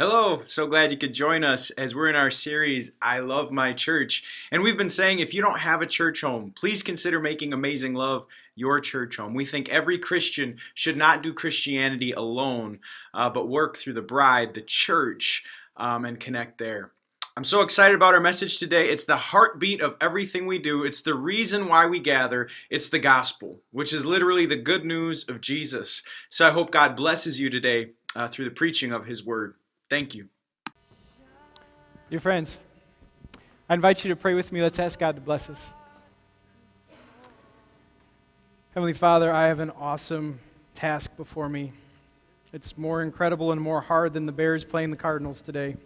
Hello, so glad you could join us as we're in our series, I Love My Church. And we've been saying if you don't have a church home, please consider making Amazing Love your church home. We think every Christian should not do Christianity alone, uh, but work through the bride, the church, um, and connect there. I'm so excited about our message today. It's the heartbeat of everything we do. It's the reason why we gather. It's the gospel, which is literally the good news of Jesus. So I hope God blesses you today uh, through the preaching of his word. Thank you. Dear friends, I invite you to pray with me. Let's ask God to bless us. Heavenly Father, I have an awesome task before me. It's more incredible and more hard than the Bears playing the Cardinals today.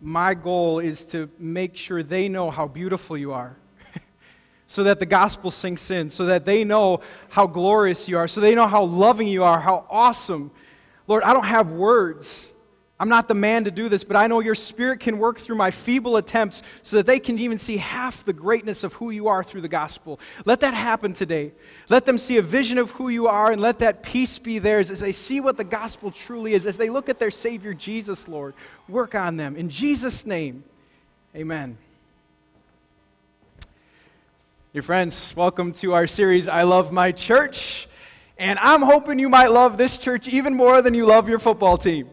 My goal is to make sure they know how beautiful you are, so that the gospel sinks in, so that they know how glorious you are, so they know how loving you are, how awesome. Lord, I don't have words. I'm not the man to do this, but I know your spirit can work through my feeble attempts so that they can even see half the greatness of who you are through the gospel. Let that happen today. Let them see a vision of who you are and let that peace be theirs as they see what the gospel truly is, as they look at their Savior Jesus, Lord. Work on them. In Jesus' name, amen. Dear friends, welcome to our series, I Love My Church. And I'm hoping you might love this church even more than you love your football team.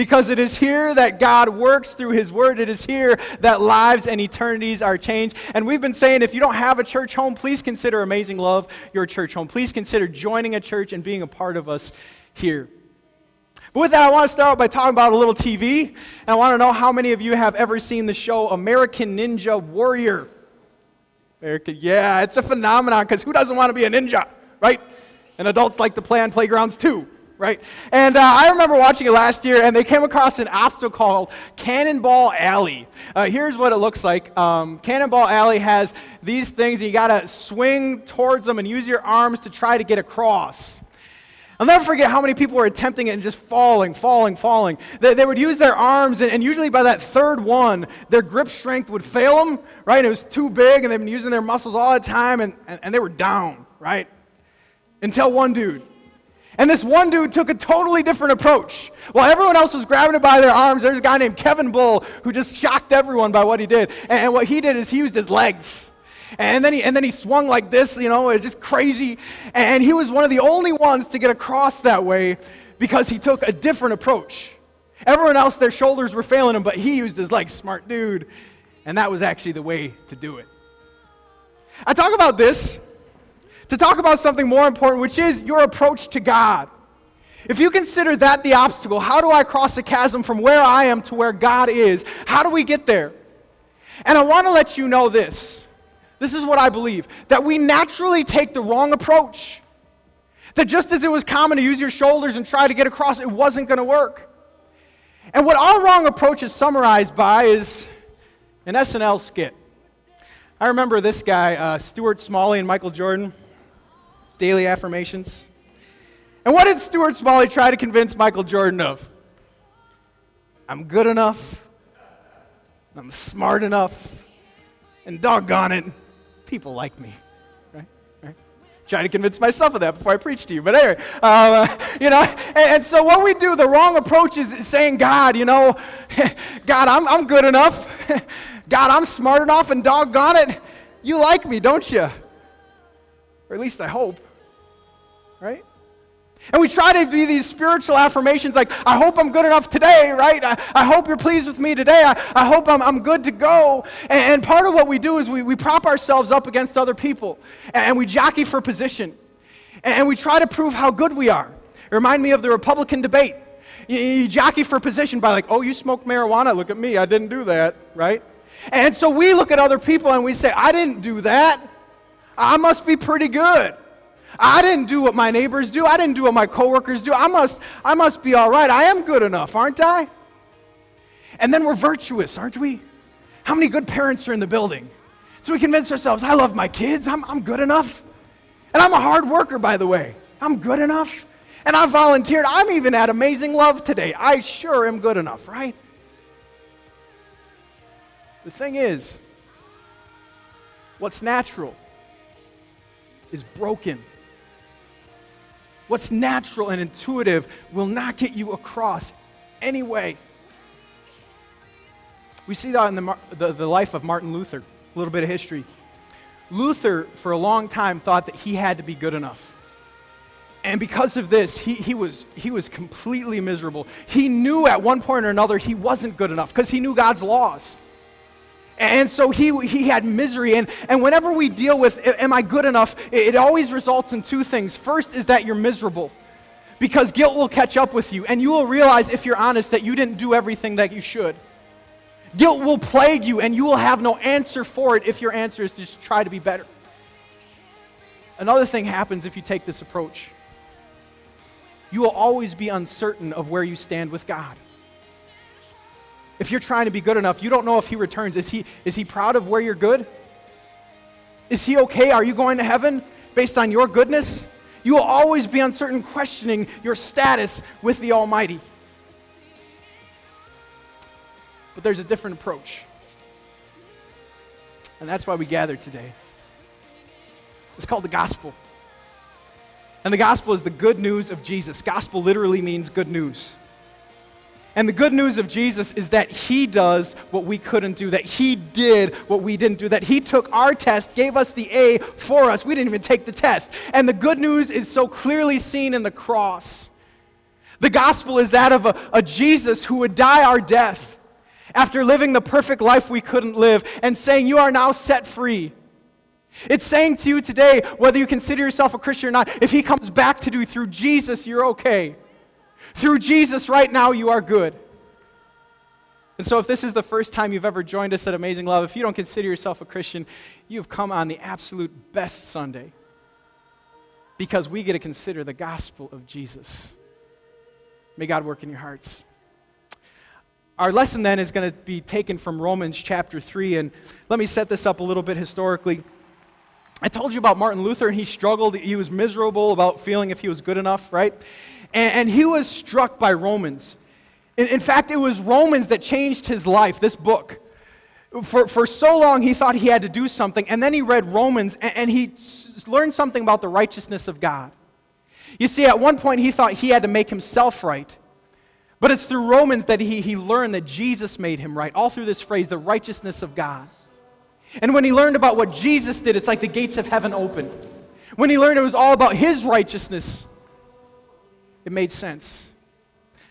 Because it is here that God works through His Word. It is here that lives and eternities are changed. And we've been saying if you don't have a church home, please consider Amazing Love your church home. Please consider joining a church and being a part of us here. But with that, I want to start by talking about a little TV. And I want to know how many of you have ever seen the show American Ninja Warrior. American, yeah, it's a phenomenon because who doesn't want to be a ninja, right? And adults like to play on playgrounds too right? And uh, I remember watching it last year, and they came across an obstacle called Cannonball Alley. Uh, here's what it looks like um, Cannonball Alley has these things, and you got to swing towards them and use your arms to try to get across. I'll never forget how many people were attempting it and just falling, falling, falling. They, they would use their arms, and, and, usually by that third one, their grip strength would fail them, right? It was too big, and they've been using their muscles all the time, and, and, and they were down, right? Until one dude and this one dude took a totally different approach. While everyone else was grabbing it by their arms, there's a guy named Kevin Bull who just shocked everyone by what he did. And, what he did is he used his legs. And then, he, and then he swung like this, you know, it's just crazy. And he was one of the only ones to get across that way because he took a different approach. Everyone else, their shoulders were failing him, but he used his legs. Smart dude. And that was actually the way to do it. I talk about this to talk about something more important, which is your approach to God. If you consider that the obstacle, how do I cross the chasm from where I am to where God is? How do we get there? And I want to let you know this. This is what I believe that we naturally take the wrong approach. That just as it was common to use your shoulders and try to get across, it wasn't going to work. And what our wrong approach is summarized by is an SNL skit. I remember this guy, uh, Stuart Smalley and Michael Jordan daily affirmations. And what did Stuart Smalley try to convince Michael Jordan of? I'm good enough. I'm smart enough. And doggone it, people like me. Right? right? Trying to convince myself of that before I preach to you. But anyway, uh, you know, and, and, so what we do, the wrong approach is saying, God, you know, God, I'm, I'm good enough. God, I'm smart enough, and doggone it, you like me, don't you? Or at least I hope right? And we try to be these spiritual affirmations like, I hope I'm good enough today, right? I, I hope you're pleased with me today. I, I hope I'm, I'm good to go. And, and, part of what we do is we, we prop ourselves up against other people and, and we jockey for position. And, and, we try to prove how good we are. It remind me of the Republican debate. You, you jockey for position by like, oh, you smoke marijuana. Look at me. I didn't do that, right? And so we look at other people and we say, I didn't do that. I must be pretty good. I didn't do what my neighbors do. I didn't do what my coworkers do. I must, I must be all right. I am good enough, aren't I? And then we're virtuous, aren't we? How many good parents are in the building? So we convince ourselves, I love my kids. I'm, I'm good enough. And I'm a hard worker, by the way. I'm good enough. And I volunteered. I'm even at Amazing Love today. I sure am good enough, right? The thing is, what's natural is broken. What's natural and intuitive will not get you across anyway. We see that in the, the, the life of Martin Luther, a little bit of history. Luther, for a long time, thought that he had to be good enough. And because of this, he, he, was, he was completely miserable. He knew at one point or another he wasn't good enough because he knew God's laws. And so he, he had misery. And, and whenever we deal with, am I good enough, it, it always results in two things. First is that you're miserable because guilt will catch up with you, and you will realize, if you're honest, that you didn't do everything that you should. Guilt will plague you, and you will have no answer for it if your answer is to just try to be better. Another thing happens if you take this approach you will always be uncertain of where you stand with God. If you're trying to be good enough, you don't know if He returns. Is He, is he proud of where you're good? Is He okay? Are you going to heaven based on your goodness? You will always be uncertain, questioning your status with the Almighty. But there's a different approach. And that's why we gather today. It's called the gospel. And the gospel is the good news of Jesus. Gospel literally means good news. And the good news of Jesus is that he does what we couldn't do, that he did what we didn't do, that he took our test, gave us the A for us. We didn't even take the test. And the good news is so clearly seen in the cross. The gospel is that of a, a Jesus who would die our death after living the perfect life we couldn't live and saying, You are now set free. It's saying to you today, whether you consider yourself a Christian or not, if he comes back to you through Jesus, you're okay. Through Jesus, right now, you are good. And so, if this is the first time you've ever joined us at Amazing Love, if you don't consider yourself a Christian, you've come on the absolute best Sunday because we get to consider the gospel of Jesus. May God work in your hearts. Our lesson then is going to be taken from Romans chapter 3, and let me set this up a little bit historically. I told you about Martin Luther, and he struggled. He was miserable about feeling if he was good enough, right? And, and he was struck by Romans. In, in, fact, it was Romans that changed his life, this book. For, for so long, he thought he had to do something, and then he read Romans, and, and he s- learned something about the righteousness of God. You see, at one point, he thought he had to make himself right. But it's through Romans that he, he learned that Jesus made him right, all through this phrase, the righteousness of God. And when he learned about what Jesus did, it's like the gates of heaven opened. When he learned it was all about his righteousness, it made sense.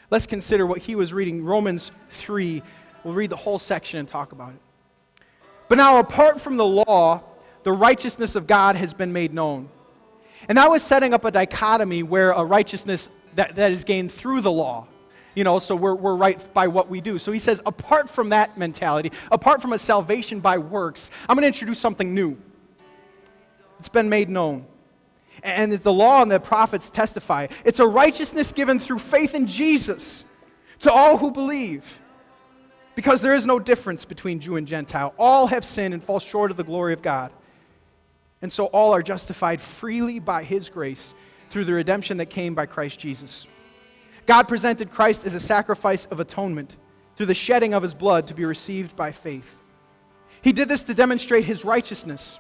Let's consider what he was reading Romans 3. We'll read the whole section and talk about it. But now, apart from the law, the righteousness of God has been made known. And that was setting up a dichotomy where a righteousness that, that is gained through the law you know, so we're, we're right by what we do. So he says, apart from that mentality, apart from a salvation by works, I'm going to introduce something new. It's been made known. And the law and the prophets testify. It's a righteousness given through faith in Jesus to all who believe. Because there is no difference between Jew and Gentile. All have sinned and fall short of the glory of God. And so all are justified freely by his grace through the redemption that came by Christ Jesus. God presented Christ as a sacrifice of atonement through the shedding of his blood to be received by faith. He did this to demonstrate his righteousness,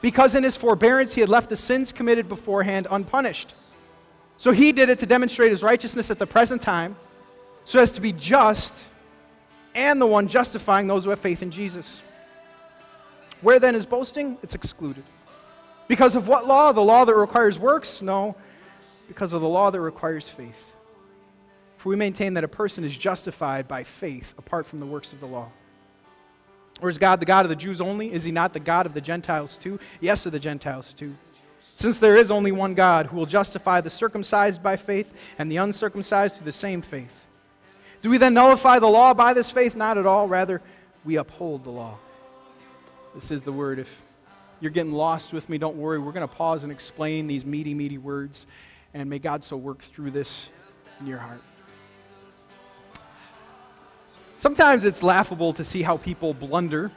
because in his forbearance he had left the sins committed beforehand unpunished. So he did it to demonstrate his righteousness at the present time, so as to be just and the one justifying those who have faith in Jesus. Where then is boasting? It's excluded. Because of what law? The law that requires works? No, because of the law that requires faith. We maintain that a person is justified by faith apart from the works of the law. Or is God the God of the Jews only? Is he not the God of the Gentiles too? Yes, of the Gentiles too. Since there is only one God who will justify the circumcised by faith and the uncircumcised through the same faith. Do we then nullify the law by this faith? Not at all. Rather, we uphold the law. This is the word. If you're getting lost with me, don't worry. We're going to pause and explain these meaty, meaty words. And may God so work through this in your heart. Sometimes it's laughable to see how people blunder.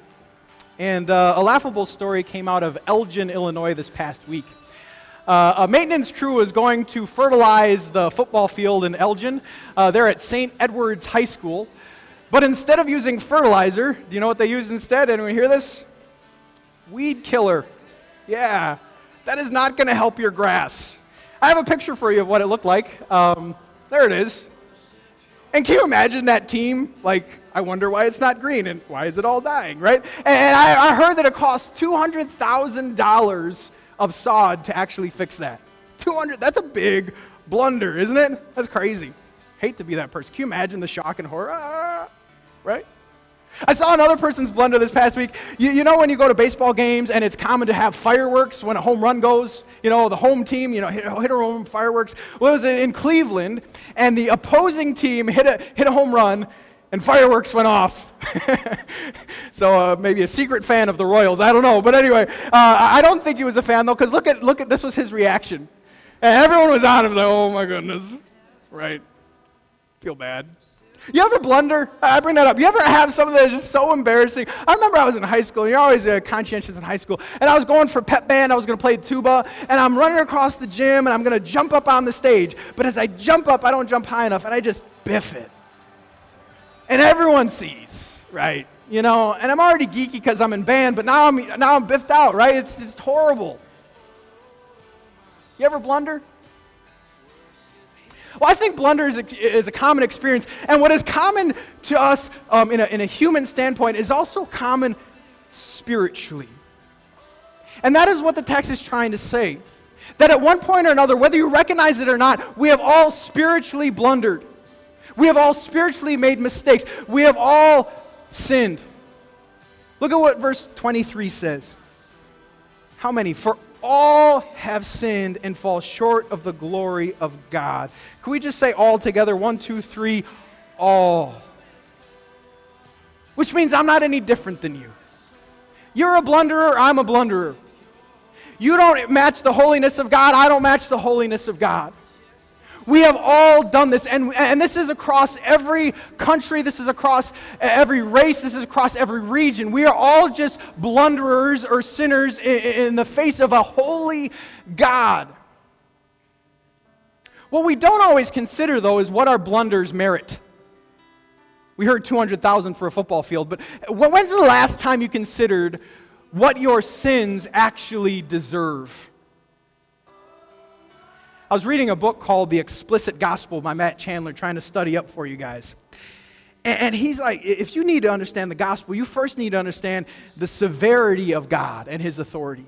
And uh, a laughable story came out of Elgin, Illinois this past week. Uh, a maintenance crew was going to fertilize the football field in Elgin. Uh, they're at St. Edward's High School. But instead of using fertilizer, do you know what they used instead? Anyone hear this? Weed killer. Yeah, that is not going to help your grass. I have a picture for you of what it looked like. Um, there it is. And can you imagine that team? Like, I wonder why it's not green and why is it all dying, right? And I, I heard that it costs $200,000 of sod to actually fix that. 200, that's a big blunder, isn't it? That's crazy. Hate to be that person. Can you imagine the shock and horror? Ah, right? I saw another person's blunder this past week. You, you, know when you go to baseball games and it's common to have fireworks when a home run goes? You know, the home team, you know, hit, hit a home fireworks. Well, it was in Cleveland, and the opposing team hit a, hit a home run, and fireworks went off. so uh, maybe a secret fan of the Royals. I don't know. But anyway, uh, I don't think he was a fan, though, because look at, look at this was his reaction. And everyone was on him, like, oh my goodness. Right. Feel bad. You ever blunder? I bring that up. You ever have something that is just so embarrassing? I remember I was in high school. and You're always uh, conscientious in high school. And I was going for pep band. I was going to play tuba. And I'm running across the gym and I'm going to jump up on the stage. But as I jump up, I don't jump high enough and I just biff it. And everyone sees, right? You know, and I'm already geeky because I'm in band, but now I'm, now I'm biffed out, right? It's just horrible. You ever blunder? Well, I think blunder is a, is a common experience. And what is common to us um, in, a, in a human standpoint is also common spiritually. And that is what the text is trying to say. That at one point or another, whether you recognize it or not, we have all spiritually blundered. We have all spiritually made mistakes. We have all sinned. Look at what verse 23 says. How many? For all have sinned and fall short of the glory of God. Can we just say all together? One, two, three, all. Which means I'm not any different than you. You're a blunderer, I'm a blunderer. You don't match the holiness of God, I don't match the holiness of God. We have all done this, and, and this is across every country, this is across every race, this is across every region. We are all just blunderers or sinners in, in the face of a holy God. What we don't always consider, though, is what our blunders merit. We heard 200,000 for a football field, but when's the last time you considered what your sins actually deserve? I was reading a book called The Explicit Gospel by Matt Chandler, trying to study up for you guys. And he's like, if you need to understand the gospel, you first need to understand the severity of God and his authority.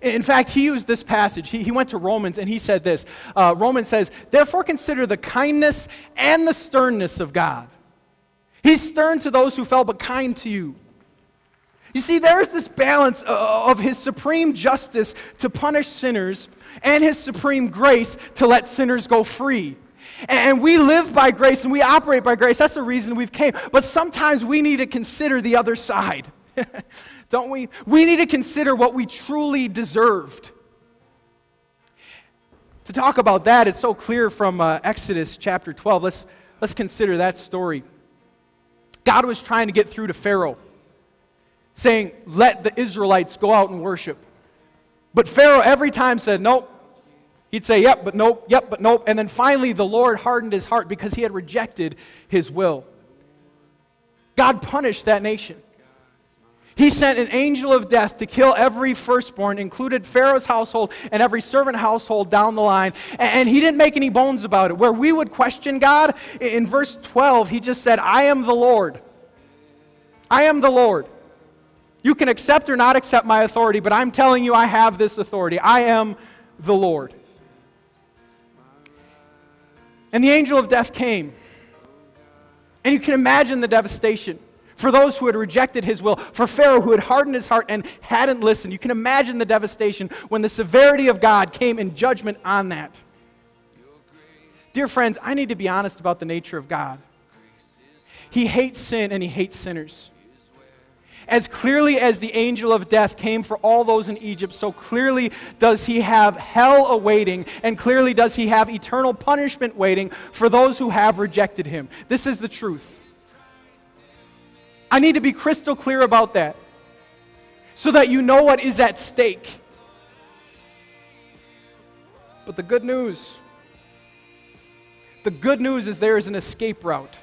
In fact, he used this passage. He, went to Romans and he said this uh, Romans says, Therefore consider the kindness and the sternness of God. He's stern to those who fell, but kind to you. You see, there is this balance uh, of his supreme justice to punish sinners and his supreme grace to let sinners go free. And we live by grace and we operate by grace. That's the reason we've came. But sometimes we need to consider the other side. Don't we? We need to consider what we truly deserved. To talk about that, it's so clear from uh, Exodus chapter 12. Let's, let's consider that story. God was trying to get through to Pharaoh, saying, Let the Israelites go out and worship. But Pharaoh every time said, Nope. He'd say, Yep, but nope, yep, but nope. And then finally, the Lord hardened his heart because he had rejected his will. God punished that nation. He sent an angel of death to kill every firstborn, included Pharaoh's household and every servant household down the line. And he didn't make any bones about it. Where we would question God, in verse 12, he just said, I am the Lord. I am the Lord. You can accept or not accept my authority, but I'm telling you I have this authority. I am the Lord. And the angel of death came. And you can imagine the devastation for those who had rejected his will, for Pharaoh who had hardened his heart and hadn't listened. You can imagine the devastation when the severity of God came in judgment on that. Dear friends, I need to be honest about the nature of God. He hates sin and he hates sinners. As clearly as the angel of death came for all those in Egypt, so clearly does he have hell awaiting, and clearly does he have eternal punishment waiting for those who have rejected him. This is the truth. I need to be crystal clear about that so that you know what is at stake. But the good news, the good news is there is an escape route.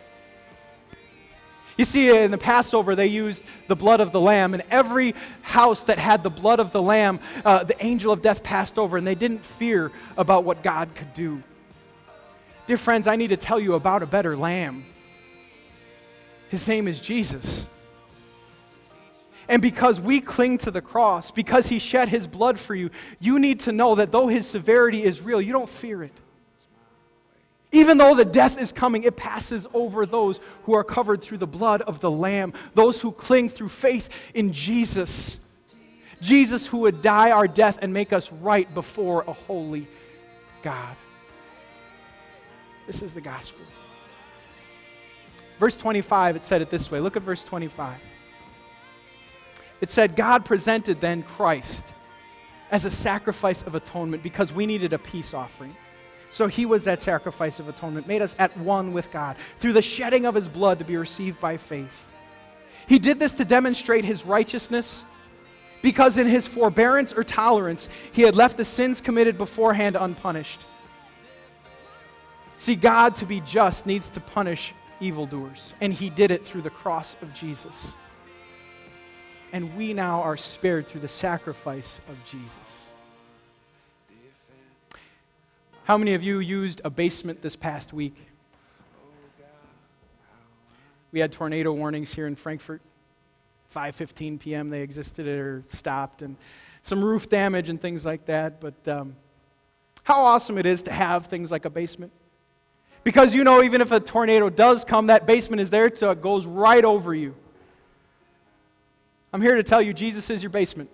You see, in the Passover, they used the blood of the lamb, and every house that had the blood of the lamb, uh, the angel of death passed over, and they didn't fear about what God could do. Dear friends, I need to tell you about a better lamb. His name is Jesus. And because we cling to the cross, because he shed his blood for you, you need to know that though his severity is real, you don't fear it. Even though the death is coming, it passes over those who are covered through the blood of the Lamb, those who cling through faith in Jesus. Jesus, who would die our death and make us right before a holy God. This is the gospel. Verse 25, it said it this way. Look at verse 25. It said, God presented then Christ as a sacrifice of atonement because we needed a peace offering. So he was that sacrifice of atonement, made us at one with God through the shedding of his blood to be received by faith. He did this to demonstrate his righteousness because in his forbearance or tolerance, he had left the sins committed beforehand unpunished. See, God, to be just, needs to punish evildoers, and he did it through the cross of Jesus. And we now are spared through the sacrifice of Jesus. How many of you used a basement this past week? We had tornado warnings here in Frankfort. 5:15 p.m. they existed or stopped, and some roof damage and things like that. But um, how awesome it is to have things like a basement, because you know even if a tornado does come, that basement is there, it goes right over you. I'm here to tell you, Jesus is your basement.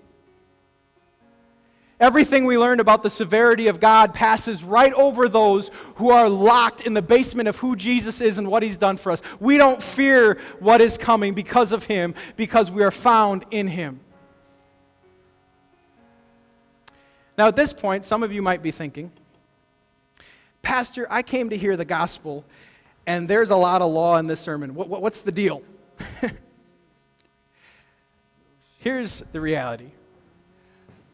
Everything we learned about the severity of God passes right over those who are locked in the basement of who Jesus is and what he's done for us. We don't fear what is coming because of him, because we are found in him. Now, at this point, some of you might be thinking, Pastor, I came to hear the gospel, and there's a lot of law in this sermon. What, what, what's the deal? Here's the reality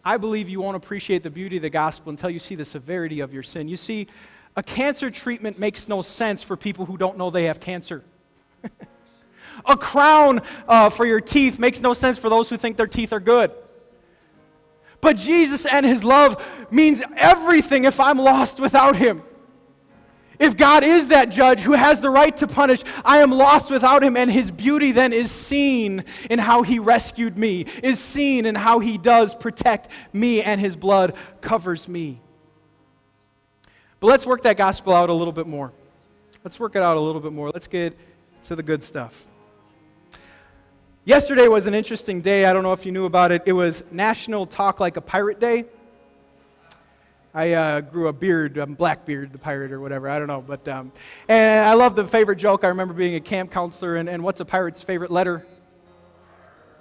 I believe you won't appreciate the beauty of the gospel until you see the severity of your sin. You see, a cancer treatment makes no sense for people who don't know they have cancer. a crown uh, for your teeth makes no sense for those who think their teeth are good. But Jesus and his love means everything if I'm lost without him. If God is that judge who has the right to punish, I am lost without him, and his beauty then is seen in how he rescued me, is seen in how he does protect me, and his blood covers me. But let's work that gospel out a little bit more. Let's work it out a little bit more. Let's get to the good stuff. Yesterday was an interesting day. I don't know if you knew about it. It was National Talk Like a Pirate Day. I uh, grew a beard, um, Blackbeard, the pirate, or whatever. I don't know. But, um, and I love the favorite joke. I remember being a camp counselor, and, and what's a pirate's favorite letter?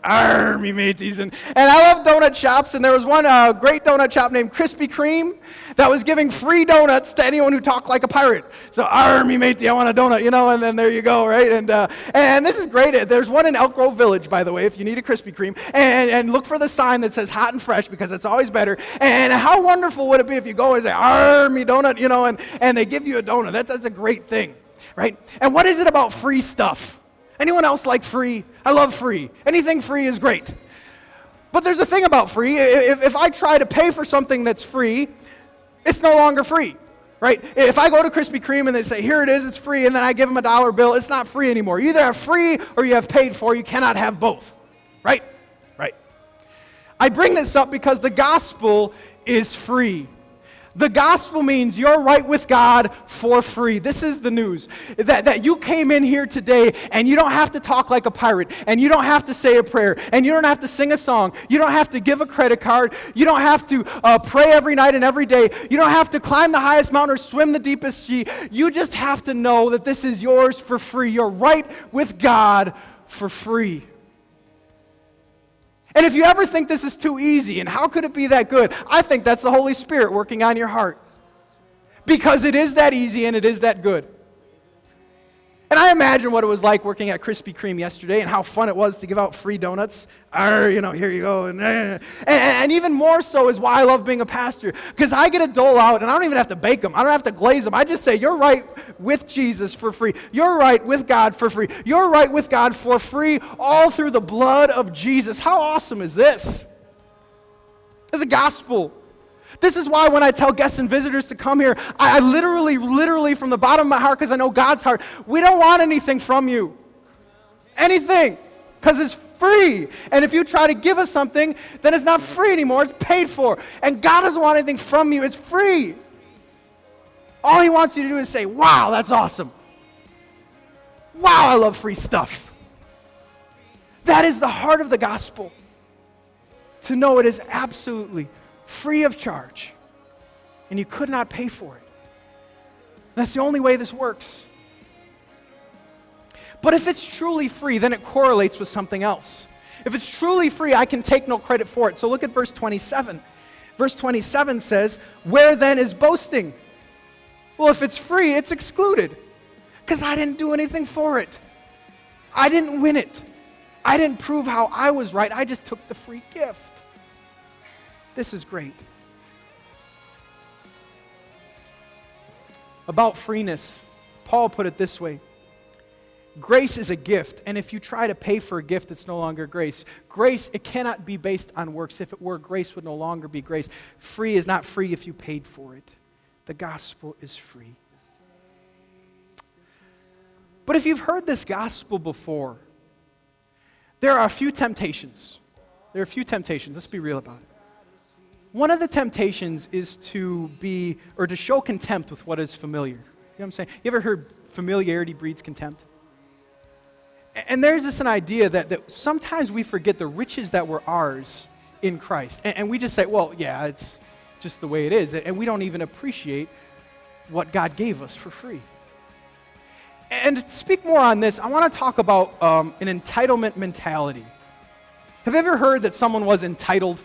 Army mateys. And, and I love donut shops, and there was one uh, great donut shop named Krispy Kreme that was giving free donuts to anyone who talked like a pirate. So, Army matey, I want a donut, you know, and then there you go, right? And, uh, and this is great. There's one in Elk Grove Village, by the way, if you need a Krispy Kreme. And, and look for the sign that says hot and fresh because it's always better. And how wonderful would it be if you go and say, Army donut, you know, and, and they give you a donut? That's, that's a great thing, right? And what is it about free stuff? Anyone else like free? I love free. Anything free is great. But there's a thing about free. If, if I try to pay for something that's free, it's no longer free, right? If I go to Krispy Kreme and they say, here it is, it's free, and then I give them a dollar bill, it's not free anymore. You either have free or you have paid for. You cannot have both, right? Right. I bring this up because the gospel is free. The gospel means you're right with God for free. This is the news. That, that you came in here today and you don't have to talk like a pirate, and you don't have to say a prayer, and you don't have to sing a song, you don't have to give a credit card, you don't have to uh, pray every night and every day, you don't have to climb the highest mountain or swim the deepest sea. You just have to know that this is yours for free. You're right with God for free. And if you ever think this is too easy and how could it be that good, I think that's the Holy Spirit working on your heart. Because it is that easy and it is that good. And I imagine what it was like working at Krispy Kreme yesterday and how fun it was to give out free donuts. Arr, you know, here you go. And, eh, eh, eh. and, and even more so is why I love being a pastor. Because I get a dole out and I don't even have to bake them. I don't have to glaze them. I just say, you're right with Jesus for free. You're right with God for free. You're right with God for free, all through the blood of Jesus. How awesome is this? It's a gospel. This is why when I tell guests and visitors to come here, I, I literally, literally, from the bottom of my heart, because I know God's heart, we don't want anything from you. Anything. Because it's free. And if you try to give us something, then it's not free anymore, it's paid for. And God doesn't want anything from you, it's free. All He wants you to do is say, Wow, that's awesome. Wow, I love free stuff. That is the heart of the gospel. To know it is absolutely free of charge, and you could not pay for it. That's the only way this works. But if it's truly free, then it correlates with something else. If it's truly free, I can take no credit for it. So look at verse 27. Verse 27 says, Where then is boasting? Well, if it's free, it's excluded because I didn't do anything for it. I didn't win it. I didn't prove how I was right. I just took the free gift. This is great. About freeness, Paul put it this way Grace is a gift, and if you try to pay for a gift, it's no longer grace. Grace, it cannot be based on works. If it were, grace would no longer be grace. Free is not free if you paid for it. The gospel is free. But if you've heard this gospel before, there are a few temptations. There are a few temptations. Let's be real about it. One of the temptations is to be, or to show contempt with what is familiar. You know what I'm saying? You ever heard familiarity breeds contempt? And there's just an idea that, that sometimes we forget the riches that were ours in Christ. And, and we just say, well, yeah, it's just the way it is. And we don't even appreciate what God gave us for free. And to speak more on this, I want to talk about um, an entitlement mentality. Have you ever heard that someone was entitled?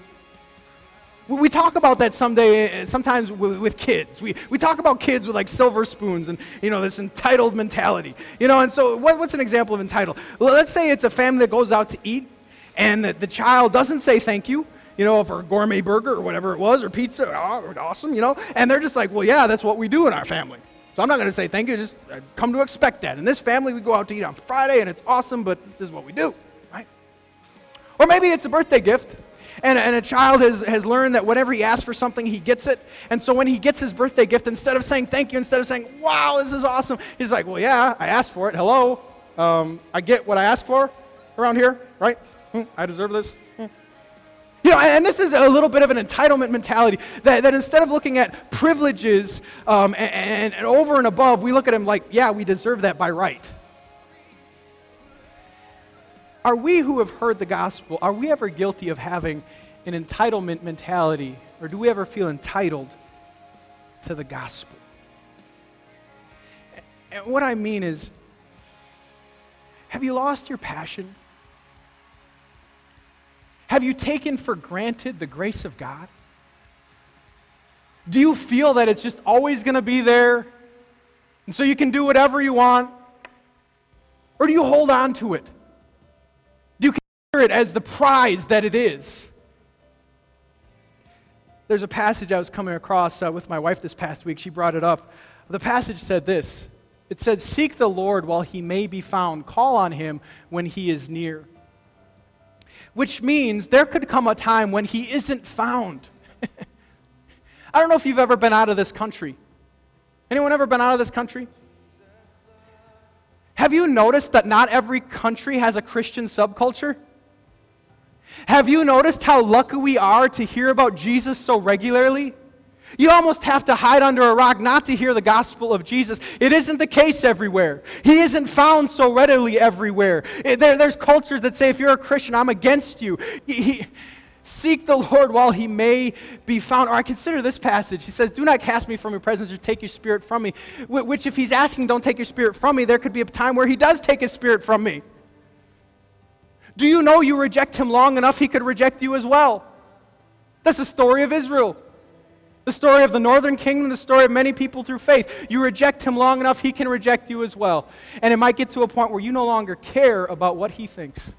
We talk about that someday, uh, sometimes with, with, kids. We, we talk about kids with like silver spoons and, you know, this entitled mentality. You know, and so what, what's an example of entitled? Well, let's say it's a family that goes out to eat and the, the child doesn't say thank you, you know, for a gourmet burger or whatever it was, or pizza, oh, awesome, you know, and they're just like, well, yeah, that's what we do in our family. So I'm not going to say thank you, just I come to expect that. In this family, we go out to eat on Friday and it's awesome, but this is what we do, right? Or maybe it's a birthday gift and, and a child has, has learned that whenever he asks for something, he gets it. And so when he gets his birthday gift, instead of saying thank you, instead of saying, wow, this is awesome, he's like, well, yeah, I asked for it. Hello. Um, I get what I asked for around here, right? Hmm, I deserve this. Hmm. You know, and this is a little bit of an entitlement mentality that, that instead of looking at privileges um, and, and over and above, we look at them like, yeah, we deserve that by right. Are we who have heard the gospel, are we ever guilty of having an entitlement mentality? Or do we ever feel entitled to the gospel? And what I mean is, have you lost your passion? Have you taken for granted the grace of God? Do you feel that it's just always going to be there? And so you can do whatever you want? Or do you hold on to it? It as the prize that it is. There's a passage I was coming across uh, with my wife this past week. She brought it up. The passage said this It said, Seek the Lord while he may be found, call on him when he is near. Which means there could come a time when he isn't found. I don't know if you've ever been out of this country. Anyone ever been out of this country? Have you noticed that not every country has a Christian subculture? Have you noticed how lucky we are to hear about Jesus so regularly? You almost have to hide under a rock not to hear the gospel of Jesus. It isn't the case everywhere. He isn't found so readily everywhere. It, there, there's cultures that say, if you're a Christian, I'm against you. He, he, seek the Lord while he may be found. Or I consider this passage. He says, Do not cast me from your presence or take your spirit from me. Which, if he's asking, Don't take your spirit from me, there could be a time where he does take his spirit from me. Do you know you reject him long enough, he could reject you as well? That's the story of Israel. The story of the northern kingdom, the story of many people through faith. You reject him long enough, he can reject you as well. And it might get to a point where you no longer care about what he thinks.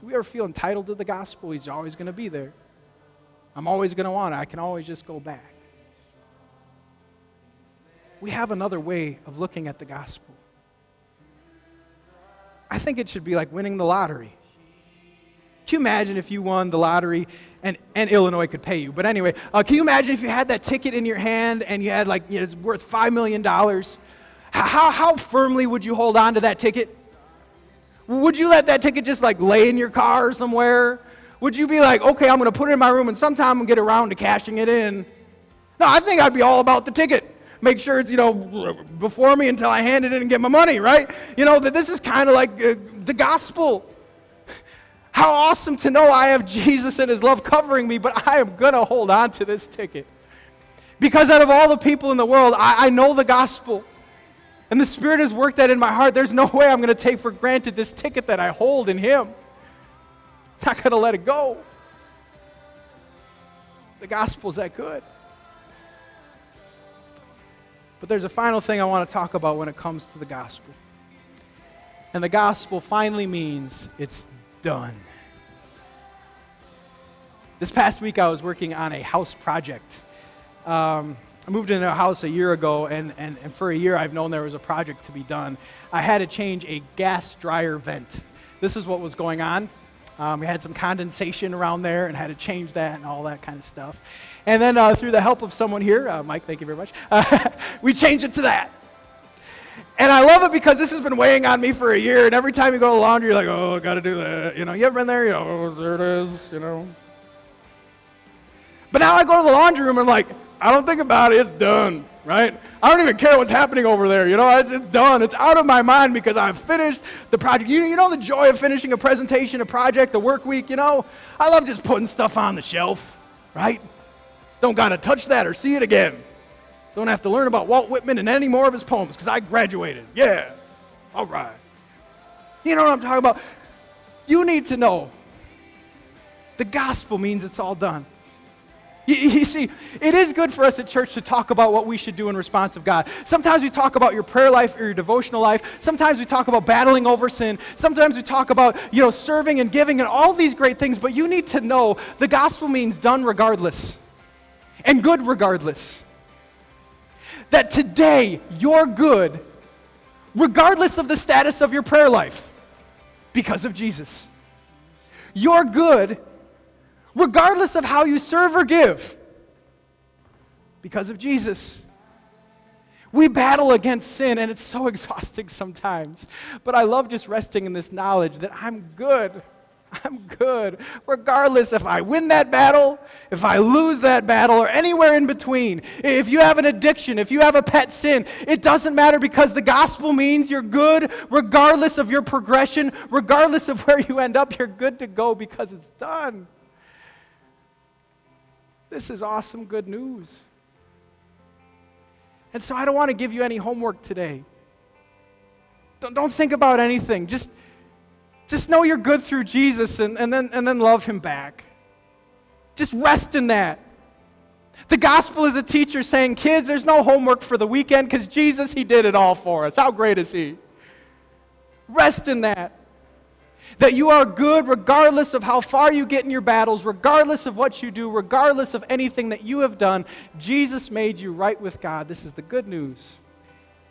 Do we ever feel entitled to the gospel? He's always going to be there. I'm always going to want it. I can always just go back. We have another way of looking at the gospel. I think it should be like winning the lottery. Can you imagine if you won the lottery and, and Illinois could pay you? But anyway, uh, can you imagine if you had that ticket in your hand and you had like, you know, it's worth $5 million? How, how firmly would you hold on to that ticket? Would you let that ticket just like lay in your car somewhere? Would you be like, okay, I'm going to put it in my room and sometime I'll get around to cashing it in? No, I think I'd be all about the ticket. Make sure it's, you know, before me until I hand it in and get my money, right? You know, that this is kind of like uh, the gospel. How awesome to know I have Jesus and his love covering me, but I am going to hold on to this ticket. Because out of all the people in the world, I, I know the gospel. And the Spirit has worked that in my heart. There's no way I'm going to take for granted this ticket that I hold in Him. I'm not going to let it go. The gospel's that good. But there's a final thing I want to talk about when it comes to the gospel. And the gospel finally means it's done. This past week, I was working on a house project. Um, I moved into a house a year ago, and, and, and for a year I've known there was a project to be done. I had to change a gas dryer vent. This is what was going on. Um, we had some condensation around there and had to change that and all that kind of stuff. And then uh, through the help of someone here, uh, Mike, thank you very much, uh, we changed it to that. And I love it because this has been weighing on me for a year. And every time you go to the laundry, you're like, oh, I got to do that. You know, you ever been there? You know, oh, there it is. You know. But now I go to the laundry room and I'm like, I don't think about it. It's done, right? I don't even care what's happening over there. You know, it's, it's done. It's out of my mind because I've finished the project. You, you know the joy of finishing a presentation, a project, a work week, you know? I love just putting stuff on the shelf, right? Don't got to touch that or see it again. Don't have to learn about Walt Whitman and any more of his poems because I graduated. Yeah. All right. You know what I'm talking about? You need to know the gospel means it's all done. You, you, see, it is good for us at church to talk about what we should do in response of God. Sometimes we talk about your prayer life or your devotional life. Sometimes we talk about battling over sin. Sometimes we talk about, you know, serving and giving and all these great things. But you need to know the gospel means done regardless and good regardless. That today you're good regardless of the status of your prayer life because of Jesus. You're good regardless of how you serve or give, because of Jesus. We battle against sin, and it's so exhausting sometimes. But I love just resting in this knowledge that I'm good. I'm good, regardless if I win that battle, if I lose that battle, or anywhere in between. If you have an addiction, if you have a pet sin, it doesn't matter because the gospel means you're good regardless of your progression, regardless of where you end up, you're good to go because it's done. This is awesome good news. And so I don't want to give you any homework today. Don't, don't think about anything. Just, just know you're good through Jesus and, and, then, and then love him back. Just rest in that. The gospel is a teacher saying, kids, there's no homework for the weekend because Jesus, he did it all for us. How great is he? Rest in that. That you are good regardless of how far you get in your battles, regardless of what you do, regardless of anything that you have done. Jesus made you right with God. This is the good news.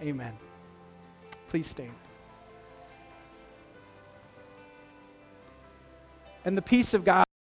Amen. Please stand. And the peace of God.